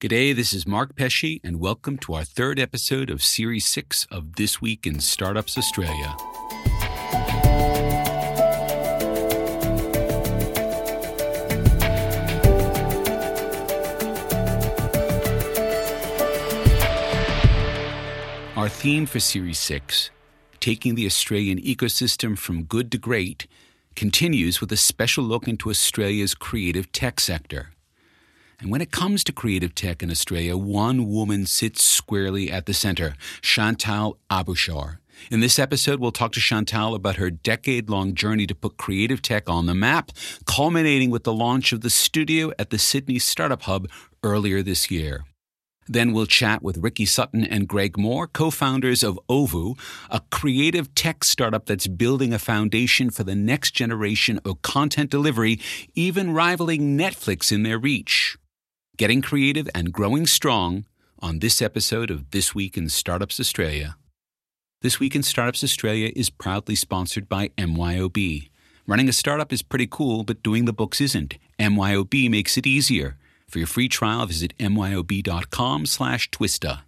G'day, this is Mark Pesce, and welcome to our third episode of Series 6 of This Week in Startups Australia. Our theme for Series 6, taking the Australian ecosystem from good to great, continues with a special look into Australia's creative tech sector. And when it comes to creative tech in Australia, one woman sits squarely at the center Chantal Abouchar. In this episode, we'll talk to Chantal about her decade long journey to put creative tech on the map, culminating with the launch of the studio at the Sydney Startup Hub earlier this year. Then we'll chat with Ricky Sutton and Greg Moore, co founders of Oovvuu, a creative tech startup that's building a foundation for the next generation of content delivery, even rivaling Netflix in their reach getting creative and growing strong on this episode of This Week in Startups Australia. This Week in Startups Australia is proudly sponsored by MYOB. Running a startup is pretty cool, but doing the books isn't. MYOB makes it easier. For your free trial, visit myob.com slash twista.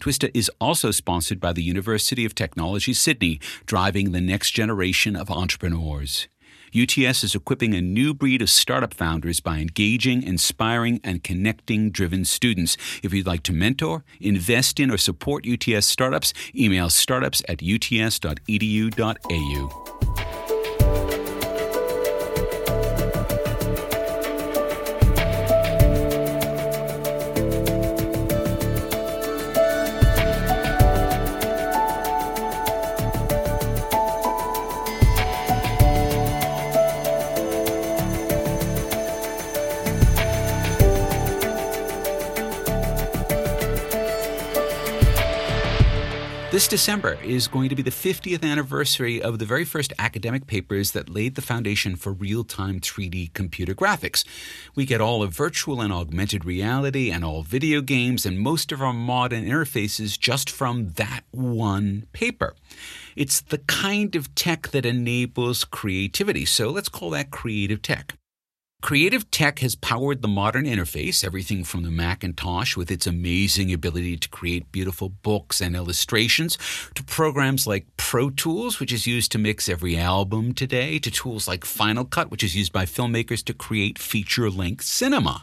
Twista is also sponsored by the University of Technology Sydney, driving the next generation of entrepreneurs. UTS is equipping a new breed of startup founders by engaging, inspiring, and connecting driven students. If you'd like to mentor, invest in, or support UTS startups, email startups at uts.edu.au. This December is going to be the 50th anniversary of the very first academic papers that laid the foundation for real time 3D computer graphics. We get all of virtual and augmented reality and all video games and most of our modern interfaces just from that one paper. It's the kind of tech that enables creativity, so let's call that creative tech. Creative tech has powered the modern interface, everything from the Macintosh with its amazing ability to create beautiful books and illustrations, to programs like Pro Tools, which is used to mix every album today, to tools like Final Cut, which is used by filmmakers to create feature length cinema.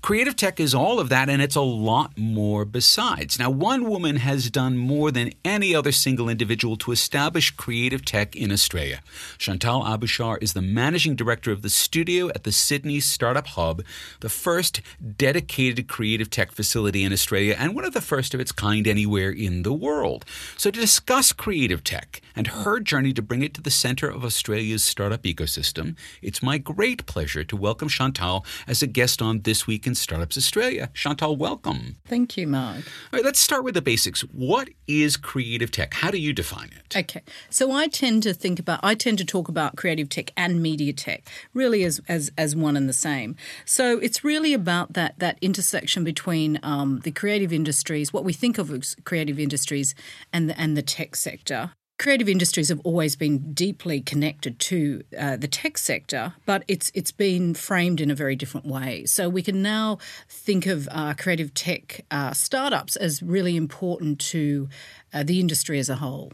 Creative tech is all of that, and it's a lot more besides. Now, one woman has done more than any other single individual to establish creative tech in Australia. Chantal Abouchar is the managing director of the studio at the Sydney Startup Hub, the first dedicated creative tech facility in Australia, and one of the first of its kind anywhere in the world. So, to discuss creative tech and her journey to bring it to the center of Australia's startup ecosystem, it's my great pleasure to welcome Chantal as a guest on This Week in Startups Australia. Chantal, welcome. Thank you, Mark. All right, let's start with the basics. What is creative tech? How do you define it? Okay. So I tend to think about I tend to talk about creative tech and media tech really as as as one and the same. So it's really about that that intersection between um, the creative industries, what we think of as creative industries, and the, and the tech sector creative industries have always been deeply connected to uh, the tech sector, but it's it's been framed in a very different way. So we can now think of uh, creative tech uh, startups as really important to uh, the industry as a whole.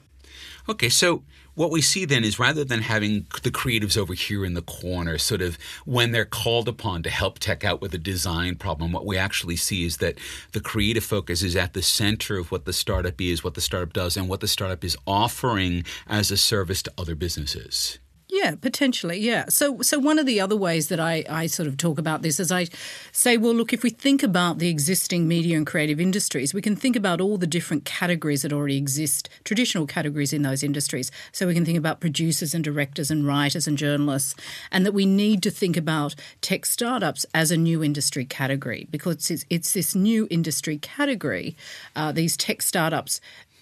Okay, so what we see then is rather than having the creatives over here in the corner, sort of when they're called upon to help tech out with a design problem, what we actually see is that the creative focus is at the center of what the startup is, what the startup does, and what the startup is offering as a service to other businesses. Yeah, potentially. Yeah. So, so one of the other ways that I, I sort of talk about this is I say, well, look, if we think about the existing media and creative industries, we can think about all the different categories that already exist, traditional categories in those industries. So we can think about producers and directors and writers and journalists, and that we need to think about tech startups as a new industry category because it's, it's this new industry category, uh, these tech startups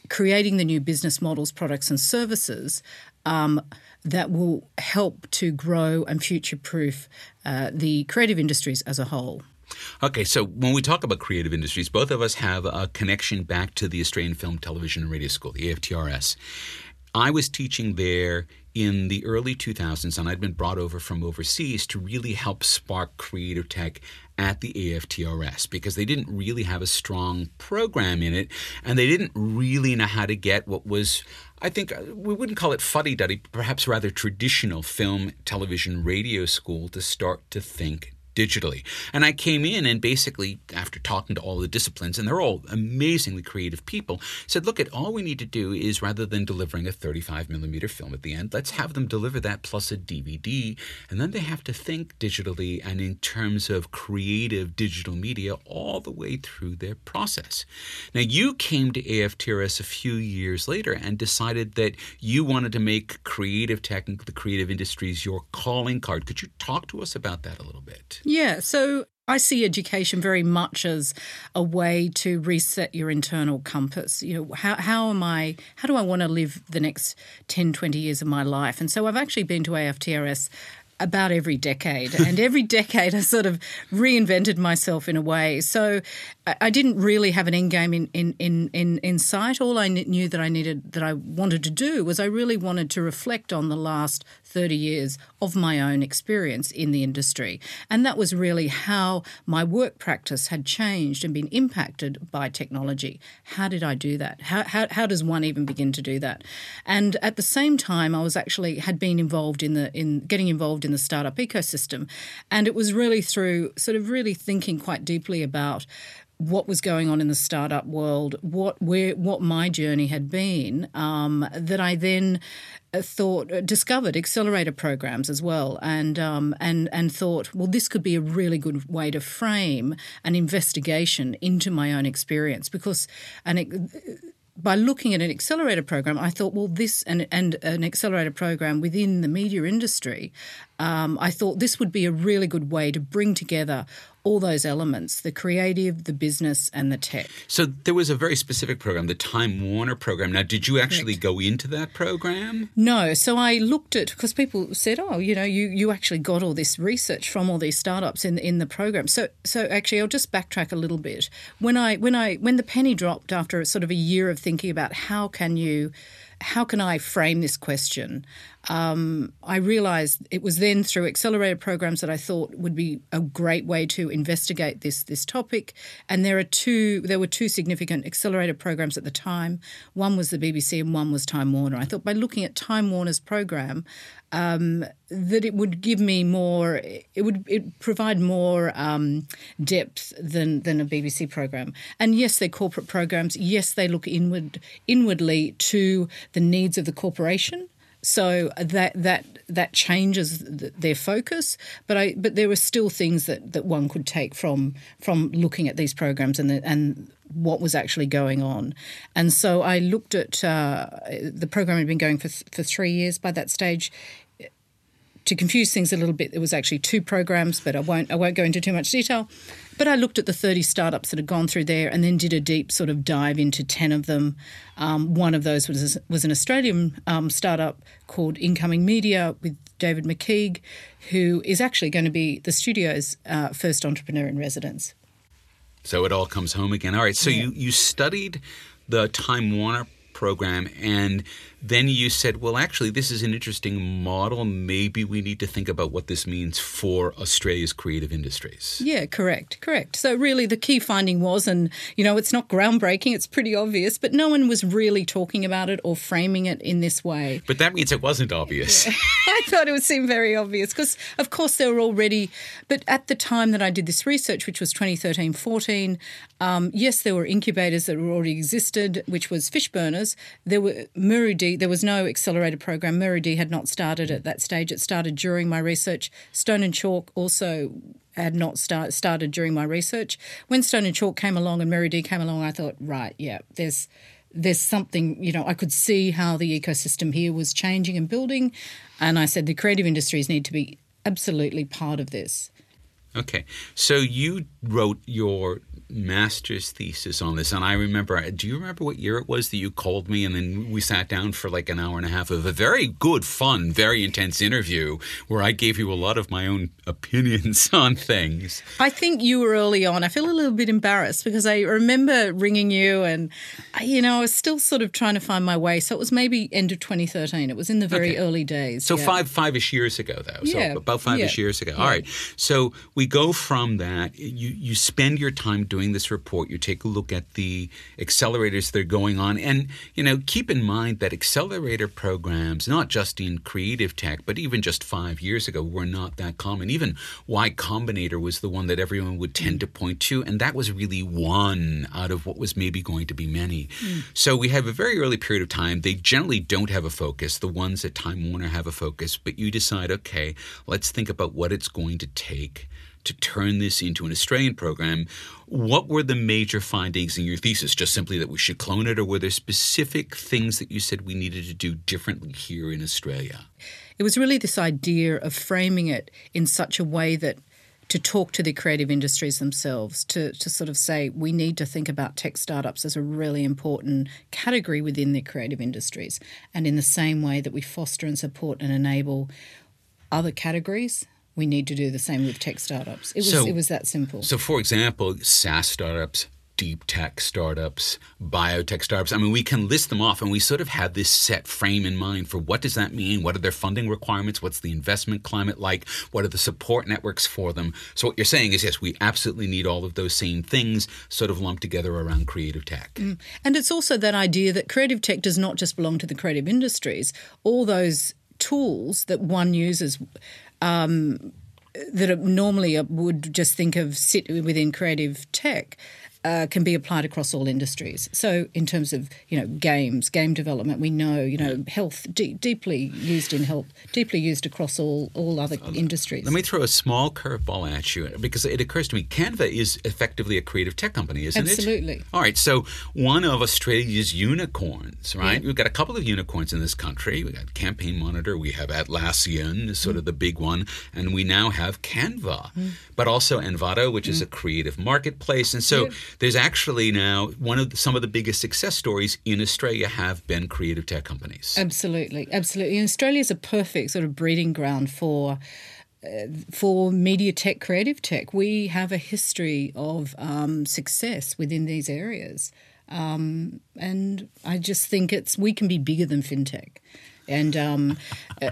creating the new business models, products, and services. Um, that will help to grow and future proof uh, the creative industries as a whole. Okay, so when we talk about creative industries, both of us have a connection back to the Australian Film, Television, and Radio School, the AFTRS. I was teaching there in the early 2000s, and I'd been brought over from overseas to really help spark creative tech at the AFTRS because they didn't really have a strong program in it, and they didn't really know how to get what was, I think, uh, we wouldn't call it fuddy duddy, perhaps rather traditional film, television, radio school to start to think digitally. And I came in and basically, after talking to all the disciplines, and they're all amazingly creative people, said, look, at all we need to do is rather than delivering a 35 millimeter film at the end, let's have them deliver that plus a DVD. And then they have to think digitally and in terms of creative digital media all the way through their process. Now, you came to AFTRS a few years later and decided that you wanted to make creative tech the creative industries your calling card. Could you talk to us about that a little bit? Yeah. So I see education very much as a way to reset your internal compass. You know, how, how am I, how do I want to live the next 10, 20 years of my life? And so I've actually been to AFTRS about every decade. and every decade I sort of reinvented myself in a way. So I didn't really have an end game in, in, in, in, in sight. All I knew that I needed, that I wanted to do was I really wanted to reflect on the last 30 years of my own experience in the industry. And that was really how my work practice had changed and been impacted by technology. How did I do that? How, how, how does one even begin to do that? And at the same time, I was actually had been involved in the in getting involved in the startup ecosystem. And it was really through sort of really thinking quite deeply about what was going on in the startup world, what where what my journey had been, um, that I then uh, thought uh, discovered accelerator programs as well, and um, and and thought, well, this could be a really good way to frame an investigation into my own experience because and. By looking at an accelerator program, I thought, well, this and, and an accelerator program within the media industry, um, I thought this would be a really good way to bring together all those elements the creative, the business, and the tech. So there was a very specific program, the Time Warner program. Now, did you actually Correct. go into that program? No. So I looked at, because people said, oh, you know, you, you actually got all this research from all these startups in, in the program. So, so actually, I'll just backtrack a little bit. When I, when I, when the penny dropped after sort of a year of thinking about how can you, how can I frame this question? Um, I realised it was then through accelerated programs that I thought would be a great way to investigate this this topic. And there are two there were two significant accelerated programs at the time. One was the BBC and one was Time Warner. I thought by looking at Time Warner's program, um, that it would give me more. It would it provide more um, depth than than a BBC program. And yes, they're corporate programs. Yes, they look inward inwardly to the needs of the corporation. So that that that changes their focus, but I but there are still things that, that one could take from from looking at these programs and the, and what was actually going on. And so I looked at uh, the program had been going for for three years by that stage to confuse things a little bit, there was actually two programs, but I won't I won't go into too much detail. But I looked at the 30 startups that had gone through there, and then did a deep sort of dive into 10 of them. Um, one of those was was an Australian um, startup called Incoming Media with David McKeague, who is actually going to be the studio's uh, first entrepreneur in residence. So it all comes home again. All right. So yeah. you you studied the Time Warner program and then you said, well, actually, this is an interesting model. Maybe we need to think about what this means for Australia's creative industries. Yeah, correct, correct. So, really, the key finding was, and you know, it's not groundbreaking, it's pretty obvious, but no one was really talking about it or framing it in this way. But that means it wasn't obvious. Yeah. I thought it would seem very obvious because, of course, there were already, but at the time that I did this research, which was 2013 14, um, yes, there were incubators that already existed, which was Fishburners. There were There was no accelerated program. Muru-D had not started at that stage. It started during my research. Stone and Chalk also had not start, started during my research. When Stone and Chalk came along and Muru-D came along, I thought, right, yeah, there's there's something, you know, I could see how the ecosystem here was changing and building. And I said the creative industries need to be absolutely part of this. Okay. So you wrote your master's thesis on this, and I remember. Do you remember what year it was that you called me, and then we sat down for like an hour and a half of a very good, fun, very intense interview where I gave you a lot of my own opinions on things. I think you were early on. I feel a little bit embarrassed because I remember ringing you, and you know I was still sort of trying to find my way. So it was maybe end of 2013. It was in the very okay. early days. So yeah. five five ish years ago, though. So yeah. about five ish yeah. years ago. All right. So we go from that. You you spend your time doing this report. You take a look at the accelerators that are going on, and you know keep in mind that accelerator programs, not just in creative tech, but even just five years ago, were not that common. Even Y Combinator was the one that everyone would tend to point to, and that was really one out of what was maybe going to be many. Mm. So we have a very early period of time. They generally don't have a focus. The ones at Time Warner have a focus, but you decide, okay, let's think about what it's going to take to turn this into an Australian program. What were the major findings in your thesis? Just simply that we should clone it, or were there specific things that you said we needed to do differently here in Australia? It was really this idea of framing it in such a way that to talk to the creative industries themselves, to, to sort of say we need to think about tech startups as a really important category within the creative industries. And in the same way that we foster and support and enable other categories we need to do the same with tech startups. It was so, it was that simple. So, for example, SaaS startups, deep tech startups, biotech startups. I mean, we can list them off, and we sort of have this set frame in mind for what does that mean? What are their funding requirements? What's the investment climate like? What are the support networks for them? So, what you're saying is, yes, we absolutely need all of those same things sort of lumped together around creative tech. Mm. And it's also that idea that creative tech does not just belong to the creative industries. All those tools that one uses um, that normally would just think of sit within creative tech uh, can be applied across all industries. So, in terms of you know games, game development, we know you know health deeply used in health, deeply used across all all other uh, industries. Let me throw a small curveball at you because it occurs to me Canva is effectively a creative tech company, isn't Absolutely. it? Absolutely. All right, so one of Australia's unicorns, right? Yeah. We've got a couple of unicorns in this country. We got Campaign Monitor, we have Atlassian, sort mm. of the big one, and we now have Canva, mm. but also Envato, which mm. is a creative marketplace, and so. Yeah there's actually now one of the, some of the biggest success stories in Australia have been creative tech companies. Absolutely, absolutely. And Australia is a perfect sort of breeding ground for uh, for media tech, creative tech. We have a history of um, success within these areas. Um, and I just think it's we can be bigger than fintech and um,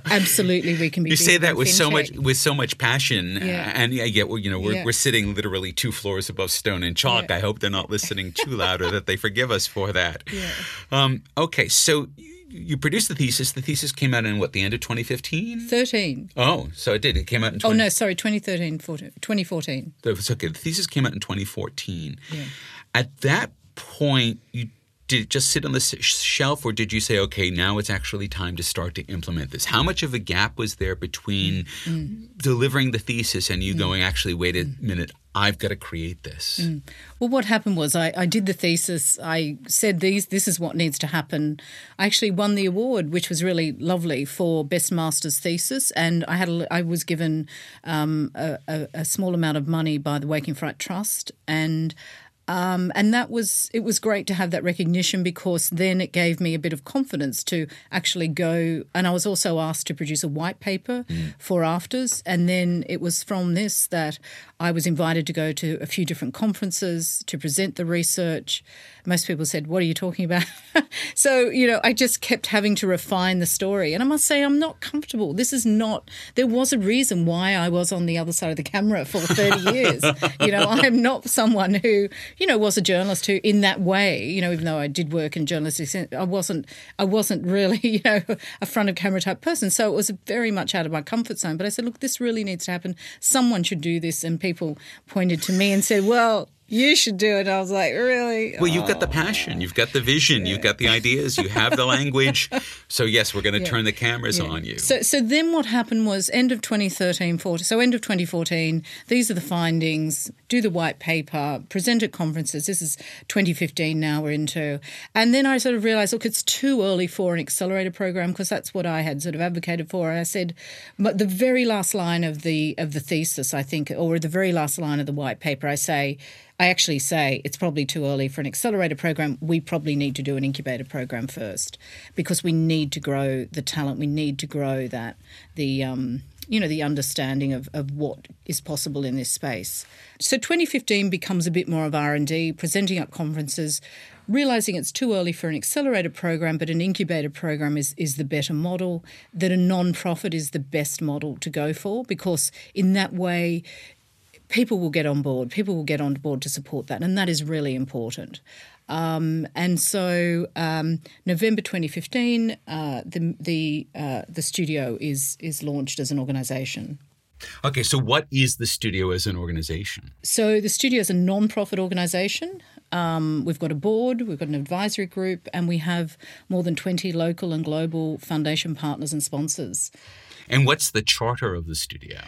absolutely we can be. You say that with so much with so much passion, yeah. and yeah, yeah, you know, we're yeah. we're sitting literally two floors above stone and chalk. Yeah. I hope they're not listening too loud, or that they forgive us for that. Yeah. Um, okay, so you produced the thesis. The thesis came out in what the end of 2015? 13. Oh, so it did. It came out in. 20... Oh no, sorry, 2013, 14, 2014. It's okay. The thesis came out in 2014. Yeah. At that point, you did it just sit on the shelf or did you say okay now it's actually time to start to implement this how much of a gap was there between mm. delivering the thesis and you mm. going actually wait a minute I've got to create this. Mm. Well, what happened was I, I, did the thesis. I said these. This is what needs to happen. I actually won the award, which was really lovely for best master's thesis. And I had a, I was given um, a, a, a, small amount of money by the Waking Fright Trust, and um, and that was it was great to have that recognition because then it gave me a bit of confidence to actually go. And I was also asked to produce a white paper mm. for AFTRS, and then it was from this that I was invited to go to a few different conferences to present the research. Most people said, What are you talking about? so, you know, I just kept having to refine the story. And I must say, I'm not comfortable. This is not, there was a reason why I was on the other side of the camera for 30 years. you know, I'm not someone who, you know, was a journalist who, in that way, you know, even though I did work in journalism, I wasn't, I wasn't really, you know, a front of camera type person. So it was very much out of my comfort zone. But I said, Look, this really needs to happen. Someone should do this. And people people pointed to me and said, well, you should do it. I was like, really? Well, you've got the passion, you've got the vision, yeah. you've got the ideas, you have the language. so yes, we're going to yeah. turn the cameras yeah. on you. So, so then what happened was end of 2013, 14, so end of 2014. These are the findings. Do the white paper, present at conferences. This is 2015. Now we're into, and then I sort of realized, look, it's too early for an accelerator program because that's what I had sort of advocated for. And I said, but the very last line of the of the thesis, I think, or the very last line of the white paper, I say I actually say it's probably too early for an accelerator program. We probably need to do an incubator program first because we need to grow the talent. We need to grow that the um, you know the understanding of, of what is possible in this space. So 2015 becomes a bit more of R&D, presenting at conferences, realizing it's too early for an accelerator program, but an incubator program is, is the better model, that a non-profit is the best model to go for because in that way people will get on board. People will get on board to support that, and that is really important. Um, and so, um, November 2015, uh, the the uh, the studio is is launched as an organisation. Okay, so what is the studio as an organisation? So the studio is a non-profit organisation. Um, we've got a board, we've got an advisory group, and we have more than 20 local and global foundation partners and sponsors. And what's the charter of the studio?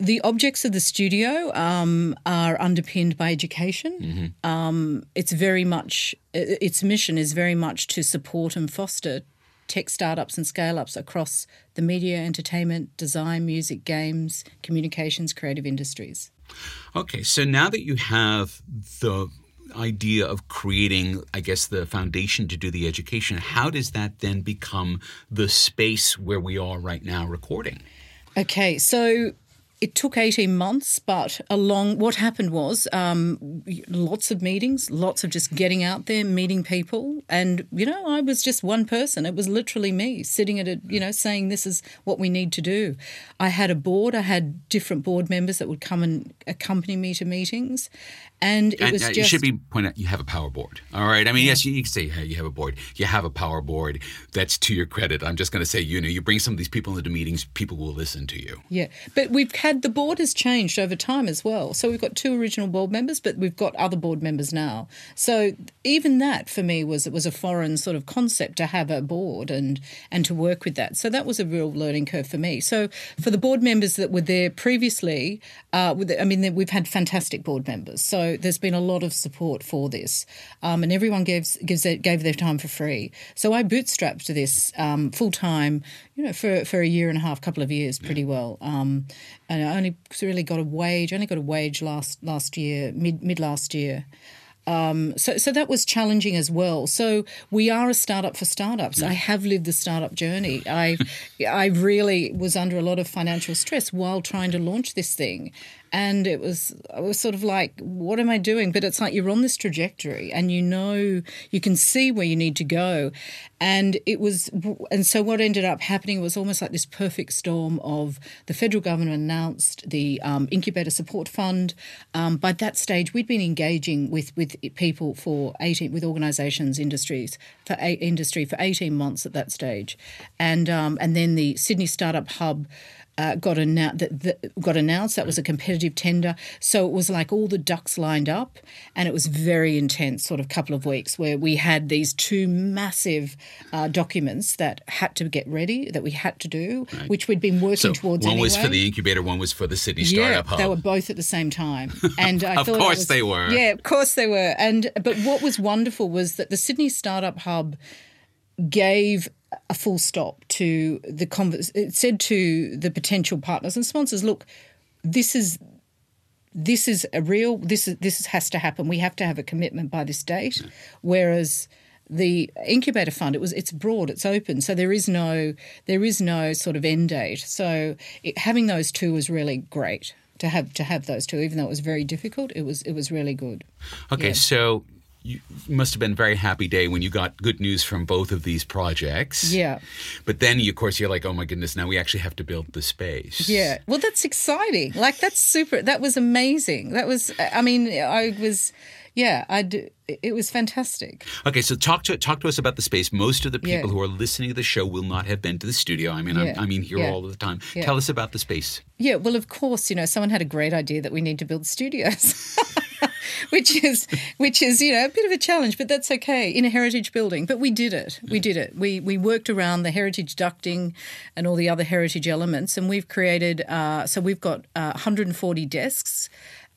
The objects of the studio um, are underpinned by education. Mm-hmm. Um, it's very much, its mission is very much to support and foster tech startups and scale ups across the media, entertainment, design, music, games, communications, creative industries. Okay, so now that you have the idea of creating, I guess, the foundation to do the education, how does that then become the space where we are right now recording? Okay, so it took 18 months, but along what happened was um, lots of meetings, lots of just getting out there, meeting people. And, you know, I was just one person. It was literally me sitting at a, you know, saying this is what we need to do. I had a board, I had different board members that would come and accompany me to meetings. And it and, was uh, just. You should be pointing out you have a power board. All right. I mean, yes, you, you can say hey, you have a board. You have a power board. That's to your credit. I'm just going to say, you know, you bring some of these people into meetings, people will listen to you. Yeah. But we've had the board has changed over time as well. So we've got two original board members, but we've got other board members now. So even that for me was it was a foreign sort of concept to have a board and and to work with that. So that was a real learning curve for me. So for the board members that were there previously, uh, I mean, we've had fantastic board members. So there's been a lot of support for this, um, and everyone gives gives gave their time for free. So I bootstrapped this um, full time, you know, for for a year and a half, couple of years, pretty well. Um, and I only really got a wage. Only got a wage last last year, mid mid last year. Um, so, so that was challenging as well. So we are a startup for startups. I have lived the startup journey. I, I really was under a lot of financial stress while trying to launch this thing, and it was I was sort of like, what am I doing? But it's like you're on this trajectory, and you know you can see where you need to go, and it was, and so what ended up happening was almost like this perfect storm of the federal government announced the um, incubator support fund. Um, by that stage, we'd been engaging with with people for 18 with organisations, industries for eight, industry for 18 months at that stage, and um, and then the Sydney Startup Hub uh, got, got announced. That was a competitive tender. So it was like all the ducks lined up, and it was very intense, sort of couple of weeks where we had these two massive uh, documents that had to get ready, that we had to do, right. which we'd been working so towards. One anyway. was for the incubator, one was for the Sydney Startup yeah, Hub. They were both at the same time, and I thought of thought course was, they were. Yeah, of course they were. And but what was wonderful was that the Sydney Startup Hub gave a full stop to the convers- it said to the potential partners and sponsors look this is this is a real this is this has to happen we have to have a commitment by this date whereas the incubator fund it was it's broad it's open so there is no there is no sort of end date so it, having those two was really great to have to have those two even though it was very difficult it was it was really good okay yeah. so you must have been a very happy day when you got good news from both of these projects. Yeah. But then, of course, you're like, oh my goodness, now we actually have to build the space. Yeah. Well, that's exciting. Like, that's super. That was amazing. That was, I mean, I was, yeah, I it was fantastic. Okay, so talk to talk to us about the space. Most of the people Yeah. who are listening to the show will not have been to the studio. I mean, I'm, I mean here Yeah. all the time. Yeah. Tell us about the space. Yeah, well, of course, you know, someone had a great idea that we need to build studios. which is which is you know a bit of a challenge, but that's okay in a heritage building. But we did it. We did it. We we worked around the heritage ducting and all the other heritage elements, and we've created. Uh, so we've got uh, 140 desks.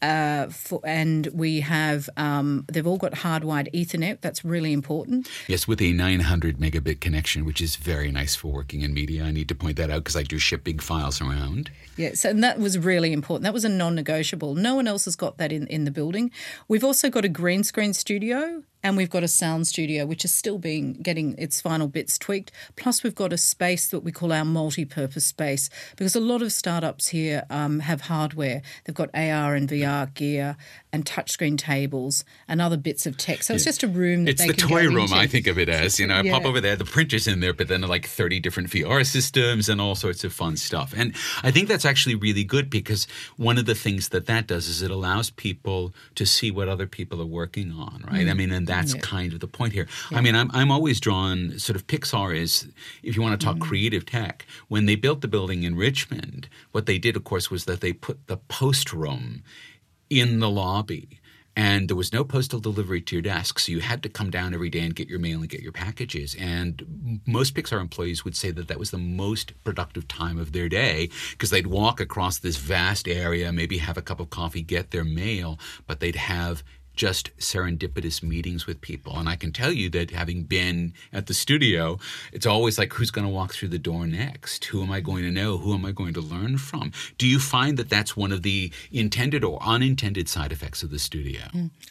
Uh, for, and we have um, they've all got hardwired Ethernet. That's really important. Yes, with a 900 megabit connection, which is very nice for working in media. I need to point that out because I do ship big files around. Yes, and that was really important. That was a non-negotiable. No one else has got that in, in the building. We've also got a green screen studio and we've got a sound studio which is still being getting its final bits tweaked. Plus we've got a space that we call our multi-purpose space because a lot of startups here um, have hardware. They've got ar and vr gear and touchscreen tables and other bits of tech so it's just a room that it's they the can toy go room into. i think of it as you know i pop over there the printers in there but then like 30 different vr systems and all sorts of fun stuff and i think that's actually really good because one of the things that that does is it allows people to see what other people are working on right i mean and that's Mm. Yeah. kind of the point here i mean I'm, I'm always drawn sort of pixar is if you want to talk Mm. creative tech when they built the building in richmond what they did of course was that they put the post room in the lobby and there was no postal delivery to your desk so you had to come down every day and get your mail and get your packages. And most pixar employees would say that that was the most productive time of their day because they'd walk across this vast area maybe have a cup of coffee get their mail but they'd have just serendipitous meetings with people. And I can tell you that having been at the studio, it's always like, who's going to walk through the door next? Who am I going to know? Who am I going to learn from? Do you find that that's one of the intended or unintended side effects of the studio?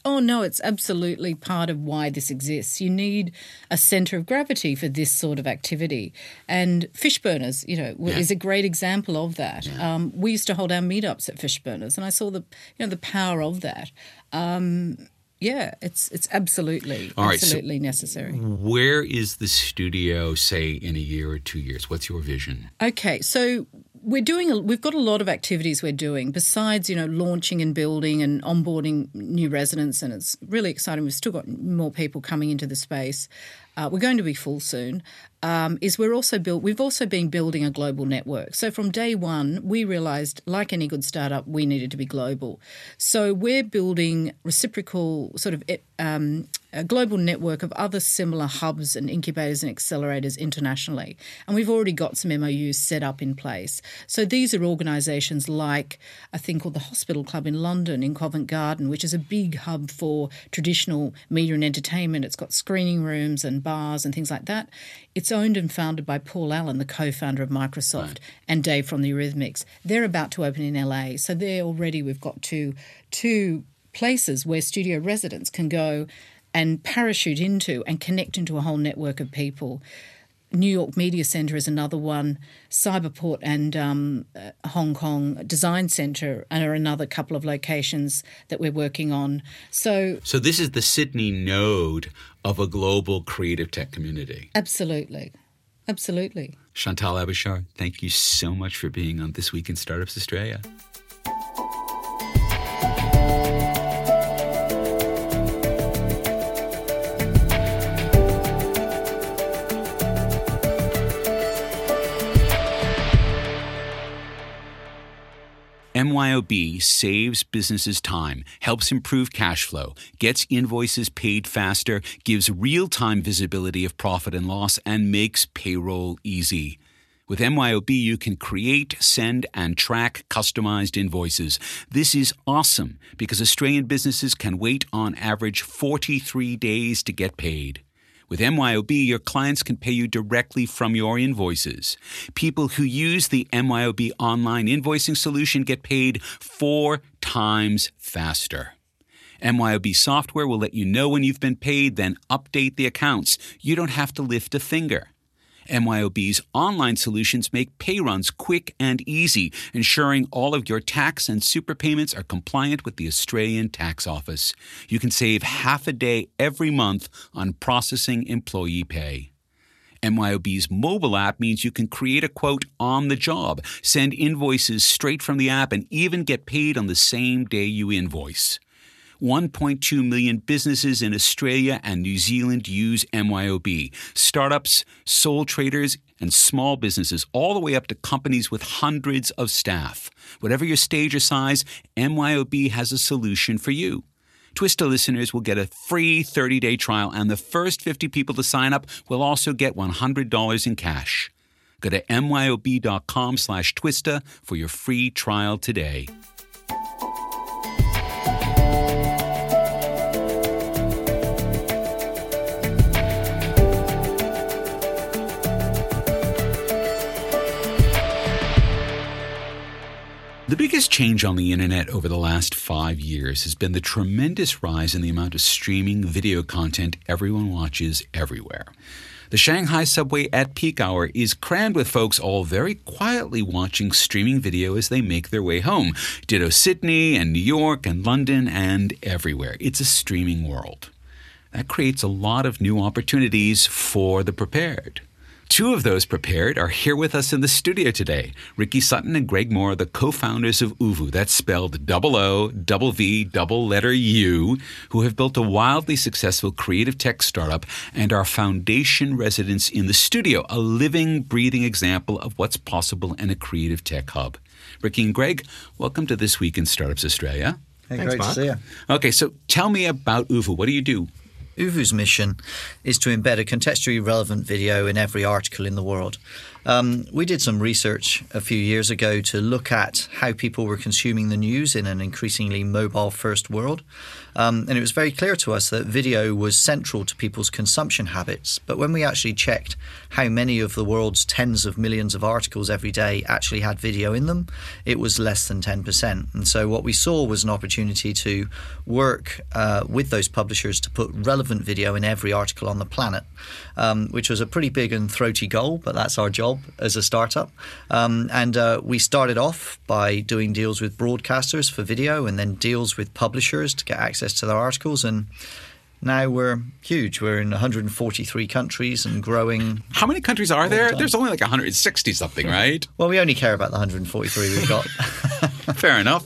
Oh, no, it's absolutely part of why this exists. You need a centre of gravity for this sort of activity. And Fishburners, you know, w Yeah. is a great example of that. Um, we used to hold our meetups at Fishburners, and I saw the, you know, the power of that. Um, yeah, it's it's absolutely, All right, so- absolutely necessary. Where is the studio, say, in a year or two years? What's your vision? Okay, so we're doing a, we've got a lot of activities we're doing besides you know launching and building and onboarding new residents and it's really exciting. We've still got more people coming into the space. Uh, we're going to be full soon um, is we're also built we've also been building a global network. So from day one we realized like any good startup we needed to be global. So we're building reciprocal sort of um, a global network of other similar hubs and incubators and accelerators internationally. And we've already got some MOUs set up in place. So these are organisations like a thing called the Hospital Club in London, in Covent Garden, which is a big hub for traditional media and entertainment. It's got screening rooms and bars and things like that. It's owned and founded by Paul Allen, the co founder of Microsoft, and Dave from the Eurythmics. They're about to open in LA. So there already we've got two, two places where studio residents can go and parachute into and connect into a whole network of people. New York Media Center is another one. Cyberport and um, uh, Hong Kong Design Center are another couple of locations that we're working on. So, So, this is the Sydney node of a global creative tech community. absolutely, absolutely. Chantal Abouchar, thank you so much for being on This Week in Startups Australia. MYOB saves businesses time, helps improve cash flow, gets invoices paid faster, gives real time visibility of profit and loss, and makes payroll easy. With MYOB, you can create, send, and track customized invoices. This is awesome because Australian businesses can wait on average 43 days to get paid. With MYOB, your clients can pay you directly from your invoices. People who use the MYOB online invoicing solution get paid four times faster. MYOB software will let you know when you've been paid, then update the accounts. You don't have to lift a finger. MYOB's online solutions make pay runs quick and easy, ensuring all of your tax and super payments are compliant with the Australian Tax Office. You can save half a day every month on processing employee pay. MYOB's mobile app means you can create a quote on the job, send invoices straight from the app, and even get paid on the same day you invoice. 1.2 million businesses in Australia and New Zealand use MYOB. Startups, sole traders, and small businesses, all the way up to companies with hundreds of staff. Whatever your stage or size, MYOB has a solution for you. Twista listeners will get a free 30 day trial, and the first 50 people to sign up will also get $100 in cash. Go to myob.com slash twista for your free trial today. Biggest change on the internet over the last five years has been the tremendous rise in the amount of streaming video content everyone watches everywhere. The Shanghai subway at peak hour is crammed with folks all very quietly watching streaming video as they make their way home. Ditto Sydney and New York and London and everywhere. It's a streaming world. That creates a lot of new opportunities for the prepared. Two of those prepared are here with us in the studio today. Ricky Sutton and Greg Moore, the co-founders of Oovvuu, that's spelled double O, double V, double letter U, who have built a wildly successful creative tech startup and are foundation residents in the studio, a living, breathing example of what's possible in a creative tech hub. Ricky and Greg, welcome to This Week in Startups Australia. Hey, Thanks, great Mark. to see you. Okay, so tell me about Oovvuu. What do you do? Oovvuu's mission is to embed a contextually relevant video in every article in the world. Um, we did some research a few years ago to look at how people were consuming the news in an increasingly mobile first world. Um, and it was very clear to us that video was central to people's consumption habits. But when we actually checked how many of the world's tens of millions of articles every day actually had video in them, it was less than 10%. And so what we saw was an opportunity to work uh, with those publishers to put relevant video in every article on the planet, um, which was a pretty big and throaty goal, but that's our job as a startup. Um, and uh, we started off by doing deals with broadcasters for video and then deals with publishers to get access access to their articles and now we're huge. We're in 143 countries and growing. How many countries are there? The There's only like 160 something, right? Well, we only care about the 143 we've got. Fair enough.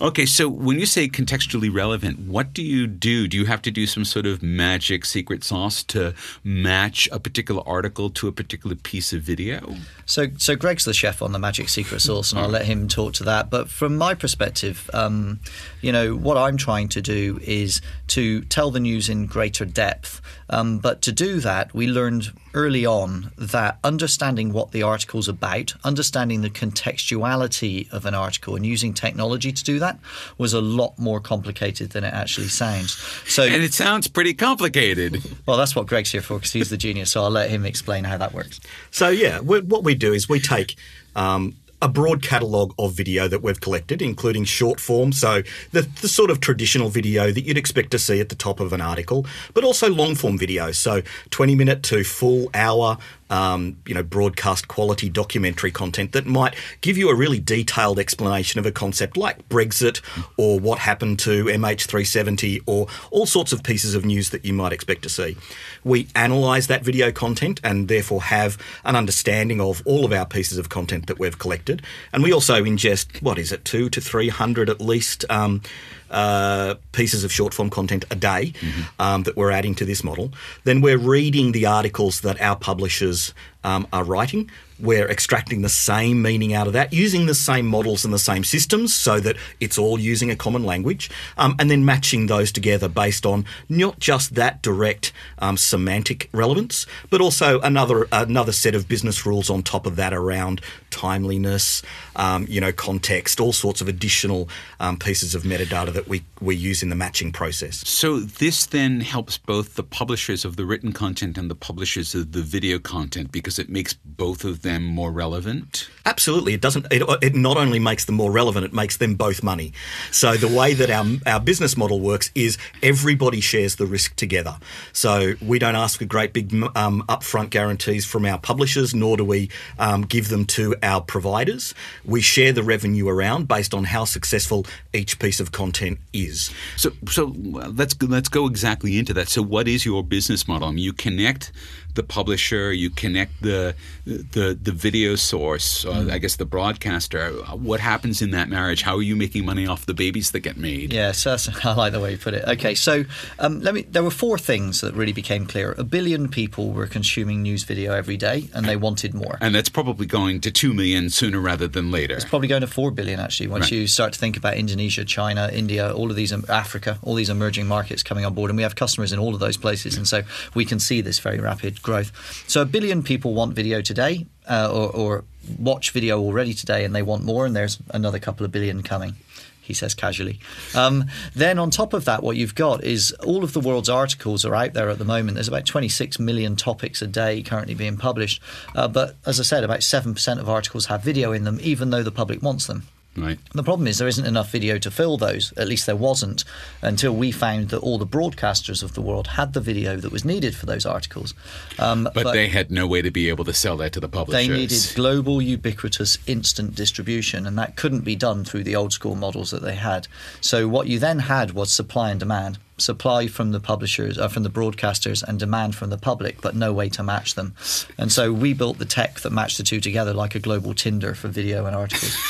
Okay, so when you say contextually relevant, what do you do? Do you have to do some sort of magic secret sauce to match a particular article to a particular piece of video? So, so Greg's the chef on the magic secret sauce, and I'll let him talk to that. But from my perspective, um, you know, what I'm trying to do is to tell the news in greater depth. Um, but to do that, we learned early on that understanding what the article's about, understanding the contextuality of an article, and using technology to do that was a lot more complicated than it actually sounds. So, and it sounds pretty complicated. Well, that's what Greg's here for because he's the genius. So I'll let him explain how that works. So yeah, what we do is we take um, a broad catalogue of video that we've collected, including short form, so the, the sort of traditional video that you'd expect to see at the top of an article, but also long form video, so 20 minute to full hour um, you know, broadcast quality documentary content that might give you a really detailed explanation of a concept like Brexit or what happened to MH370 or all sorts of pieces of news that you might expect to see. We analyse that video content and therefore have an understanding of all of our pieces of content that we've collected. And we also ingest, what is it, two to 300 at least. Um, uh, pieces of short form content a day mm-hmm. um, that we're adding to this model. Then we're reading the articles that our publishers um, are writing we're extracting the same meaning out of that, using the same models and the same systems so that it's all using a common language, um, and then matching those together based on not just that direct um, semantic relevance, but also another another set of business rules on top of that around timeliness, um, you know, context, all sorts of additional um, pieces of metadata that we, we use in the matching process. So this then helps both the publishers of the written content and the publishers of the video content because it makes both of them them more relevant? Absolutely. It doesn't. It, it, not only makes them more relevant, it makes them both money. So the way that our our business model works is everybody shares the risk together. So we don't ask for great big um, upfront guarantees from our publishers, nor do we um, give them to our providers. We share the revenue around based on how successful each piece of content is. So so let's let's go exactly into that. So what is your business model? I mean, you connect the publisher, you connect the the the video source, mm. I guess the broadcaster. What happens in that marriage? How are you making money off the babies that get made? Yes, I like the way you put it. Okay, so um, let me. There were four things that really became clear. A billion people were consuming news video every day, and they wanted more. And that's probably going to two million sooner rather than later. It's probably going to four billion actually. Once right. you start to think about Indonesia, China, India, all of these, um, Africa, all these emerging markets coming on board, and we have customers in all of those places, and so we can see this very rapid growth. So a billion people want video today, uh, or, or watch video already today, and they want more, and there's another couple of billion coming he says casually. Um, then on top of that, what you've got is all of the world's articles are out there at the moment. There's about 26 million topics a day currently being published. Uh, but as I said, about 7% of articles have video in them, even though the public wants them. Right. The problem is there isn't enough video to fill those. At least there wasn't until we found that all the broadcasters of the world had the video that was needed for those articles. Um, But, they had no way to be able to sell that to the publishers. they needed global, ubiquitous, instant distribution, and that couldn't be done through the old school models that they had. So what you then had was supply and demand. Supply from the publishers, uh, from the broadcasters, and demand from the public, but no way to match them. And so we built the tech that matched the two together, like a global Tinder for video and articles.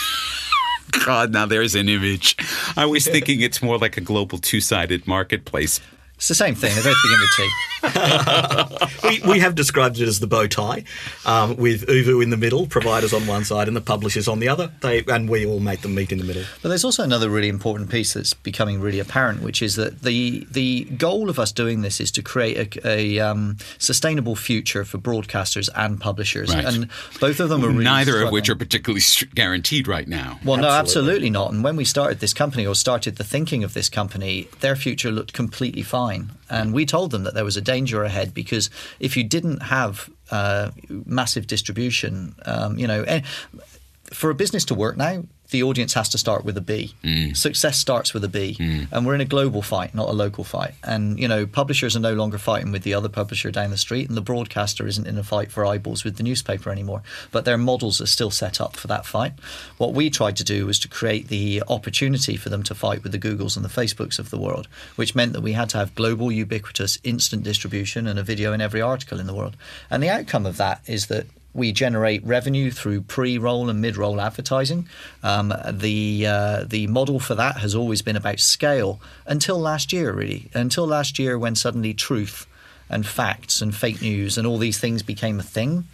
God, now there's an image. I was thinking it's more like a global two-sided marketplace. It's the same thing. They both begin with T. we, we have described it as the bow tie, um, with Oovvuu in the middle, providers on one side, and the publishers on the other. They and we all make them meet in the middle. But there's also another really important piece that's becoming really apparent, which is that the the goal of us doing this is to create a, a um, sustainable future for broadcasters and publishers, Right. and both of them are really Neither of which are particularly guaranteed right now. Well, no, Absolutely. absolutely not. And when we started this company or started the thinking of this company, their future looked completely fine. And we told them that there was a danger ahead because if you didn't have uh, massive distribution, um, you know, eh, for a business to work now, the audience has to start with a B. Mm. Success starts with a B. Mm. And we're in a global fight, not a local fight. And, you know, publishers are no longer fighting with the other publisher down the street, and the broadcaster isn't in a fight for eyeballs with the newspaper anymore. But their models are still set up for that fight. What we tried to do was to create the opportunity for them to fight with the Googles and the Facebooks of the world, which meant that we had to have global, ubiquitous, instant distribution and a video in every article in the world. And the outcome of that is that we generate revenue through pre-roll and mid-roll advertising. Um, the uh, the model for that has always been about scale until last year, really. Until last year, when suddenly truth and facts and fake news and all these things became a thing.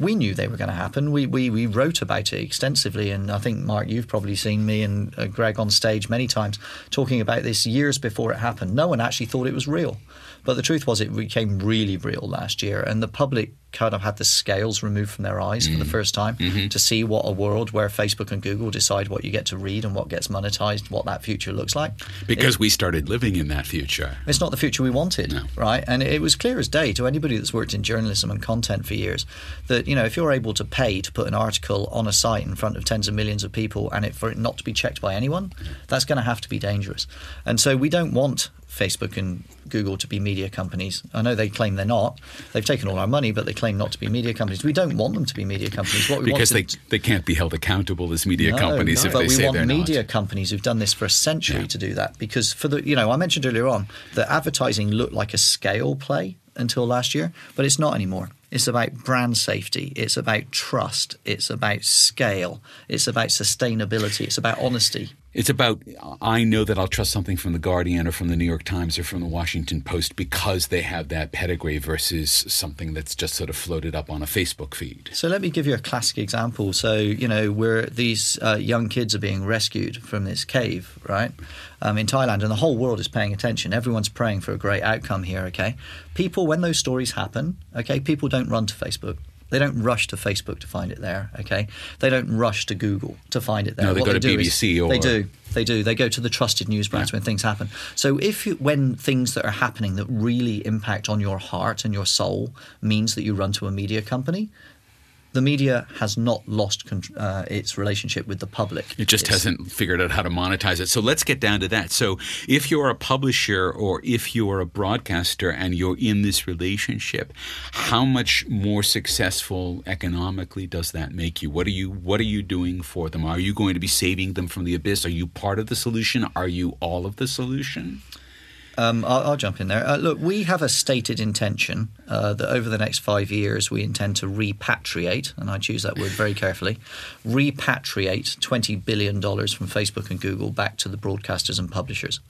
We knew they were going to happen. We, we we wrote about it extensively, and I think Mark, you've probably seen me and uh, Greg on stage many times talking about this years before it happened. No one actually thought it was real, but the truth was it became really real last year, and the public kind of had the scales removed from their eyes for the mm. first time mm-hmm. to see what a world where Facebook and Google decide what you get to read and what gets monetized, what that future looks like. Because we started living in that future. It's not the future we wanted, No. right? And it was clear as day to anybody that's worked in journalism and content for years that you know if you're able to pay to put an article on a site in front of tens of millions of people and it for it not to be checked by anyone, that's going to have to be dangerous. And so we don't want Facebook and Google to be media companies. I know they claim they're not. They've taken all our money, but they claim not to be media companies. We don't want them to be media companies. What we Because they, want they can't be held accountable as media no, companies no, if but they say they're not. But we want media companies who've done this for a century Yeah. to do that because for the you know I mentioned earlier on that advertising looked like a scale play until last year, but it's not anymore. It's about brand safety. It's about trust. It's about scale. It's about sustainability. It's about honesty. It's about I know that I'll trust something from the Guardian or from the New York Times or from the Washington Post because they have that pedigree versus something that's just sort of floated up on a Facebook feed. So let me give you a classic example. So you know where these uh, young kids are being rescued from this cave, right, um, in Thailand, and the whole world is paying attention. Everyone's praying for a great outcome here. Okay, people when those stories happen, okay, people don't run to Facebook. They don't rush to Facebook to find it there. Okay, they don't rush to Google to find it there. No, they What go to do is- BBC or- they do. They do. They go to the trusted news brands when things happen. So if you, when things that are happening that really impact on your heart and your soul means that you run to a media company, the media has not lost uh, its relationship with the public. It just It's- hasn't figured out how to monetize it. So let's get down to that. So if you're a publisher or if you're a broadcaster and you're in this relationship, how much more successful economically does that make you? What are you what are you doing for them? Are you going to be saving them from the abyss? Are you part of the solution? Are you all of the solution? Um, I'll, I'll jump in there. Uh, look, we have a stated intention uh, that over the next five years we intend to repatriate, and I choose that word very carefully, repatriate $20 billion from Facebook and Google back to the broadcasters and publishers.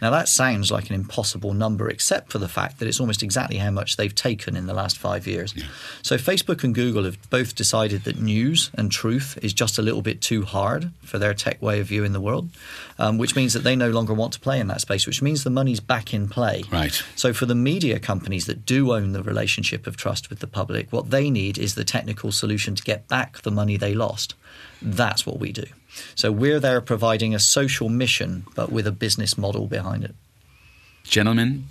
Now, that sounds like an impossible number, except for the fact that it's almost exactly how much they've taken in the last five years. So, Facebook and Google have both decided that news and truth is just a little bit too hard for their tech way of viewing the world, um, which means that they no longer want to play in that space, which means the money's back in play. Right. So for the media companies that do own the relationship of trust with the public, what they need is the technical solution to get back the money they lost. That's what we do. So we're there providing a social mission, but with a business model behind it. Gentlemen,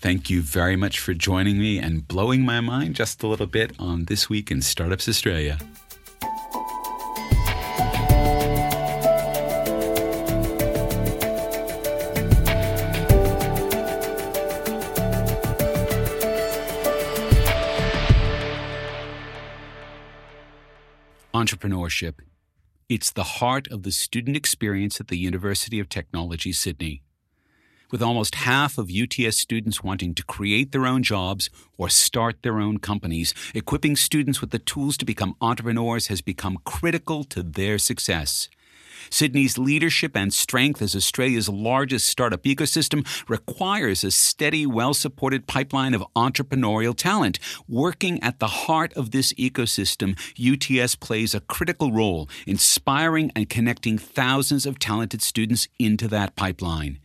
thank you very much for joining me and blowing my mind just a little bit on This Week in Startups Australia. Entrepreneurship. It's the heart of the student experience at the University of Technology, Sydney. With almost half of UTS students wanting to create their own jobs or start their own companies, equipping students with the tools to become entrepreneurs has become critical to their success. Sydney's leadership and strength as Australia's largest startup ecosystem requires a steady, well supported pipeline of entrepreneurial talent. Working at the heart of this ecosystem, UTS plays a critical role, inspiring and connecting thousands of talented students into that pipeline.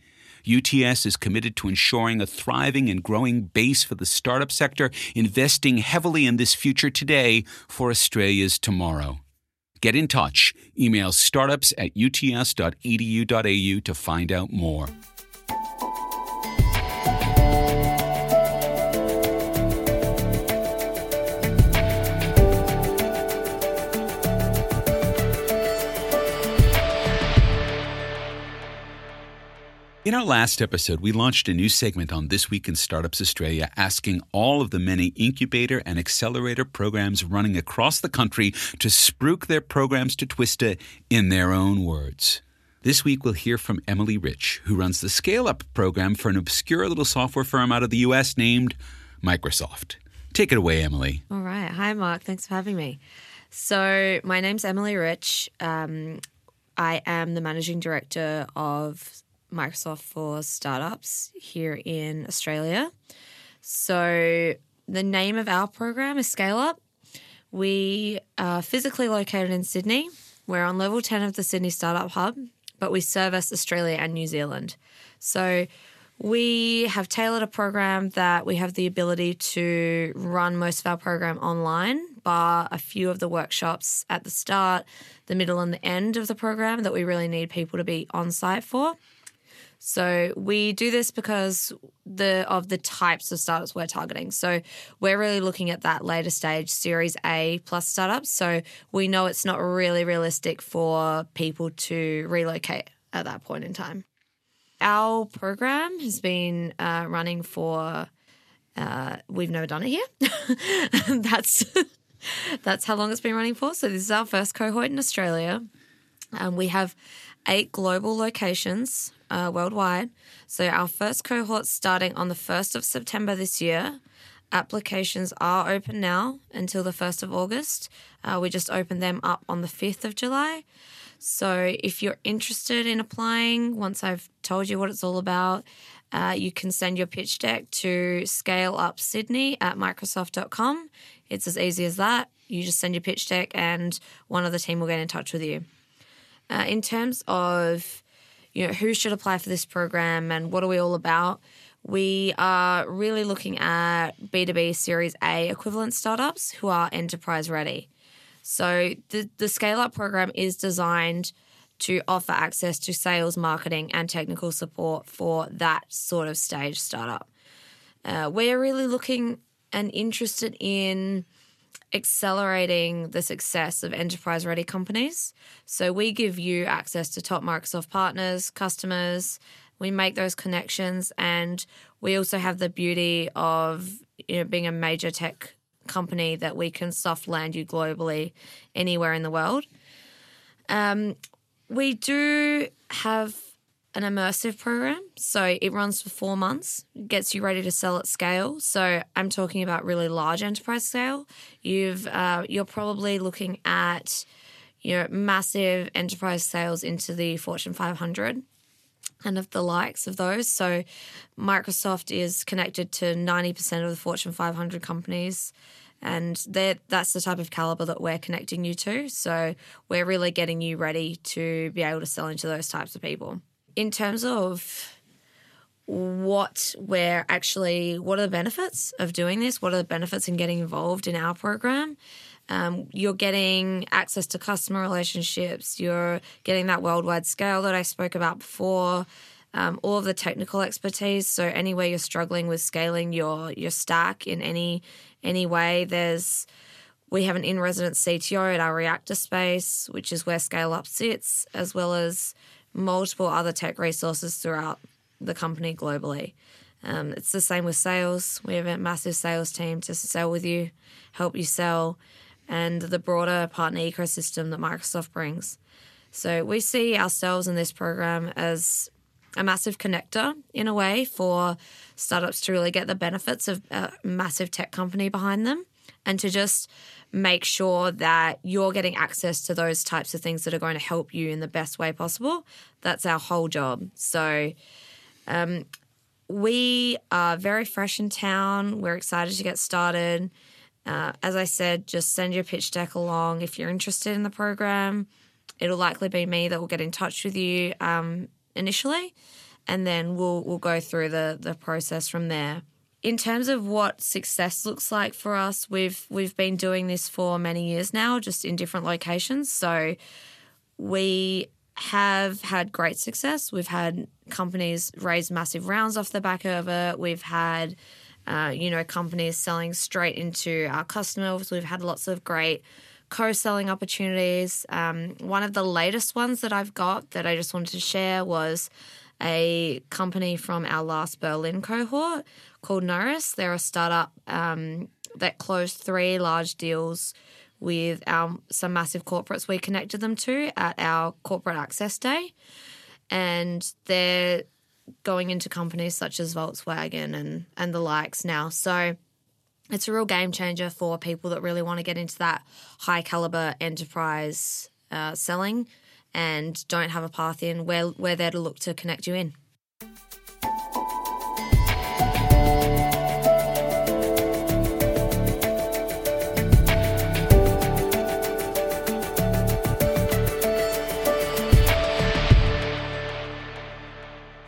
UTS is committed to ensuring a thriving and growing base for the startup sector, investing heavily in this future today for Australia's tomorrow. Get in touch. Email startups at uts.edu.au to find out more. In our last episode, we launched a new segment on This Week in Startups Australia asking all of the many incubator and accelerator programs running across the country to spruik their programs to Twista in their own words. This week, we'll hear from Emily Rich, who runs the Scale Up program for an obscure little software firm out of the US named Microsoft. Take it away, Emily. All right. Hi, Mark. Thanks for having me. So, my name's Emily Rich. Um, I am the managing director of Microsoft for startups here in Australia. So, the name of our program is Scale Up. We are physically located in Sydney. We're on level 10 of the Sydney Startup Hub, but we service Australia and New Zealand. So, we have tailored a program that we have the ability to run most of our program online, bar a few of the workshops at the start, the middle, and the end of the program that we really need people to be on site for. So we do this because the of the types of startups we're targeting. So we're really looking at that later stage Series A plus startups. So we know it's not really realistic for people to relocate at that point in time. Our program has been uh, running for. Uh, we've never done it here. that's that's how long it's been running for. So this is our first cohort in Australia. Um, we have eight global locations uh, worldwide. So our first cohort starting on the 1st of September this year. Applications are open now until the 1st of August. Uh, we just opened them up on the 5th of July. So if you're interested in applying, once I've told you what it's all about, uh, you can send your pitch deck to scaleupsydney at microsoft.com. It's as easy as that. You just send your pitch deck, and one of the team will get in touch with you. Uh, in terms of you know who should apply for this program and what are we all about, we are really looking at B2B Series A equivalent startups who are enterprise ready. So the, the Scale Up program is designed to offer access to sales, marketing, and technical support for that sort of stage startup. Uh, we're really looking and interested in accelerating the success of enterprise ready companies. So we give you access to top Microsoft partners, customers. We make those connections, and we also have the beauty of you know being a major tech company that we can soft land you globally anywhere in the world. Um, we do have an immersive program. So it runs for four months, gets you ready to sell at scale. So I'm talking about really large enterprise scale. You've uh, you're probably looking at you know massive enterprise sales into the Fortune 500 and of the likes of those. So Microsoft is connected to 90% of the Fortune 500 companies and that's the type of caliber that we're connecting you to. So we're really getting you ready to be able to sell into those types of people in terms of what we're actually, what are the benefits of doing this? What are the benefits in getting involved in our program? Um, you're getting access to customer relationships. You're getting that worldwide scale that I spoke about before. Um, all of the technical expertise. So anywhere you're struggling with scaling your your stack in any any way, there's we have an in resident CTO at our reactor space, which is where Scale Up sits, as well as multiple other tech resources throughout the company globally. Um, it's the same with sales. We have a massive sales team to sell with you, help you sell, and the broader partner ecosystem that Microsoft brings. So we see ourselves in this program as a massive connector in a way for startups to really get the benefits of a massive tech company behind them and to just make sure that you're getting access to those types of things that are going to help you in the best way possible. That's our whole job. So, um, we are very fresh in town. We're excited to get started. Uh, as I said, just send your pitch deck along if you're interested in the program. It'll likely be me that will get in touch with you um, initially, and then we'll we'll go through the the process from there. In terms of what success looks like for us, we've we've been doing this for many years now, just in different locations. So we have had great success. We've had companies raise massive rounds off the back of it. We've had, uh, you know, companies selling straight into our customers. We've had lots of great co-selling opportunities. Um, one of the latest ones that I've got that I just wanted to share was a company from our last Berlin cohort called Norris. They're a startup um, that closed three large deals with our, some massive corporates we connected them to at our corporate access day. And they're going into companies such as Volkswagen and, and the likes now. So it's a real game changer for people that really want to get into that high caliber enterprise uh, selling and don't have a path in. We're, we're there to look to connect you in.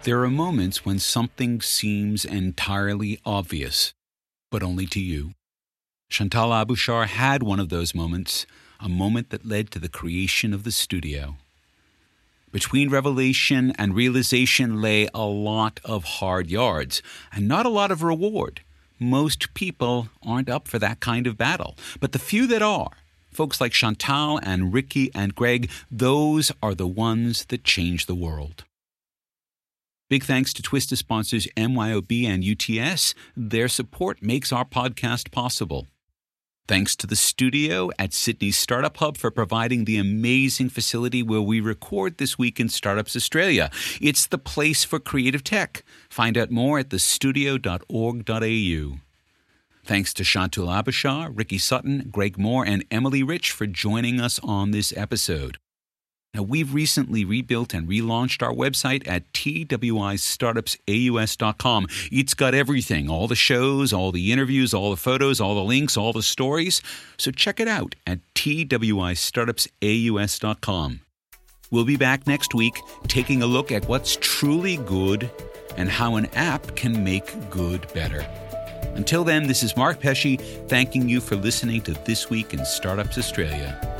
There are moments when something seems entirely obvious, but only to you. Chantal Abouchar had one of those moments, a moment that led to the creation of the studio. Between revelation and realization lay a lot of hard yards and not a lot of reward. Most people aren't up for that kind of battle, but the few that are, folks like Chantal and Ricky and Greg, those are the ones that change the world. Big thanks to Twista sponsors MYOB and UTS. Their support makes our podcast possible. Thanks to the studio at Sydney Startup Hub for providing the amazing facility where we record this week in Startups Australia. It's the place for creative tech. Find out more at thestudio.org.au. Thanks to Chantal Abouchar, Ricky Sutton, Greg Moore, and Emily Rich for joining us on this episode. Now, we've recently rebuilt and relaunched our website at twistartupsaus.com. It's got everything all the shows, all the interviews, all the photos, all the links, all the stories. So check it out at twistartupsaus.com. We'll be back next week taking a look at what's truly good and how an app can make good better. Until then, this is Mark Pesce thanking you for listening to This Week in Startups Australia.